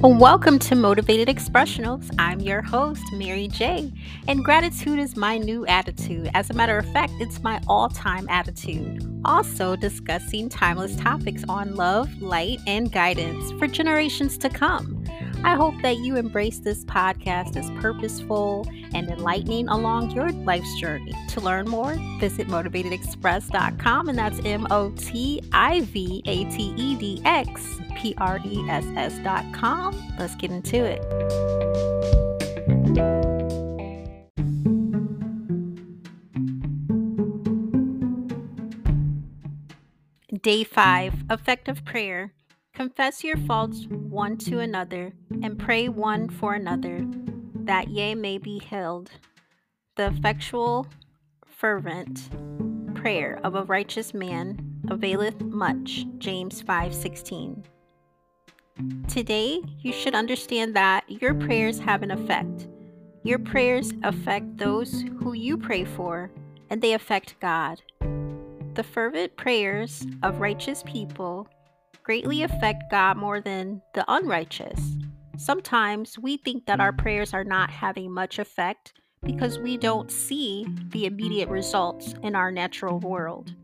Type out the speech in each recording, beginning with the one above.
Welcome to Motivated Expressionals. I'm your host, Mary J. And gratitude is my new attitude. As a matter of fact, it's my all time attitude. Also, discussing timeless topics on love, light, and guidance for generations to come. I hope that you embrace this podcast as purposeful and enlightening along your life's journey. To learn more, visit motivatedexpress.com, and that's M O T I V A T E D X P R E S S.com. Let's get into it. Day 5 Effective Prayer. Confess your faults one to another, and pray one for another, that ye may be healed. The effectual, fervent prayer of a righteous man availeth much. James 5:16. Today, you should understand that your prayers have an effect. Your prayers affect those who you pray for, and they affect God. The fervent prayers of righteous people greatly affect God more than the unrighteous. Sometimes we think that our prayers are not having much effect because we don't see the immediate results in our natural world.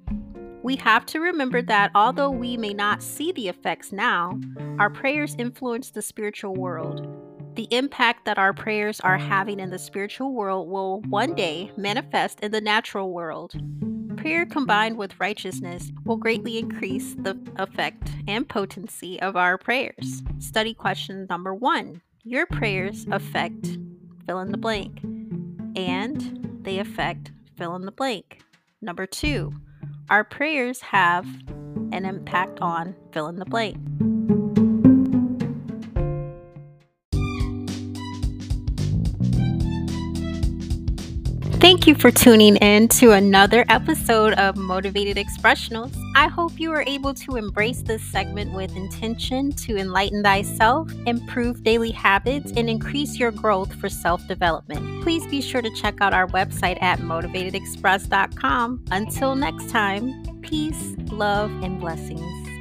We have to remember that although we may not see the effects now, our prayers influence the spiritual world. The impact that our prayers are having in the spiritual world will one day manifest in the natural world prayer combined with righteousness will greatly increase the effect and potency of our prayers. Study question number one Your prayers affect fill in the blank, and they affect fill in the blank. Number two, our prayers have an impact on fill in the blank. Thank you for tuning in to another episode of Motivated Expressionals. I hope you are able to embrace this segment with intention to enlighten thyself, improve daily habits, and increase your growth for self development. Please be sure to check out our website at motivatedexpress.com. Until next time, peace, love, and blessings.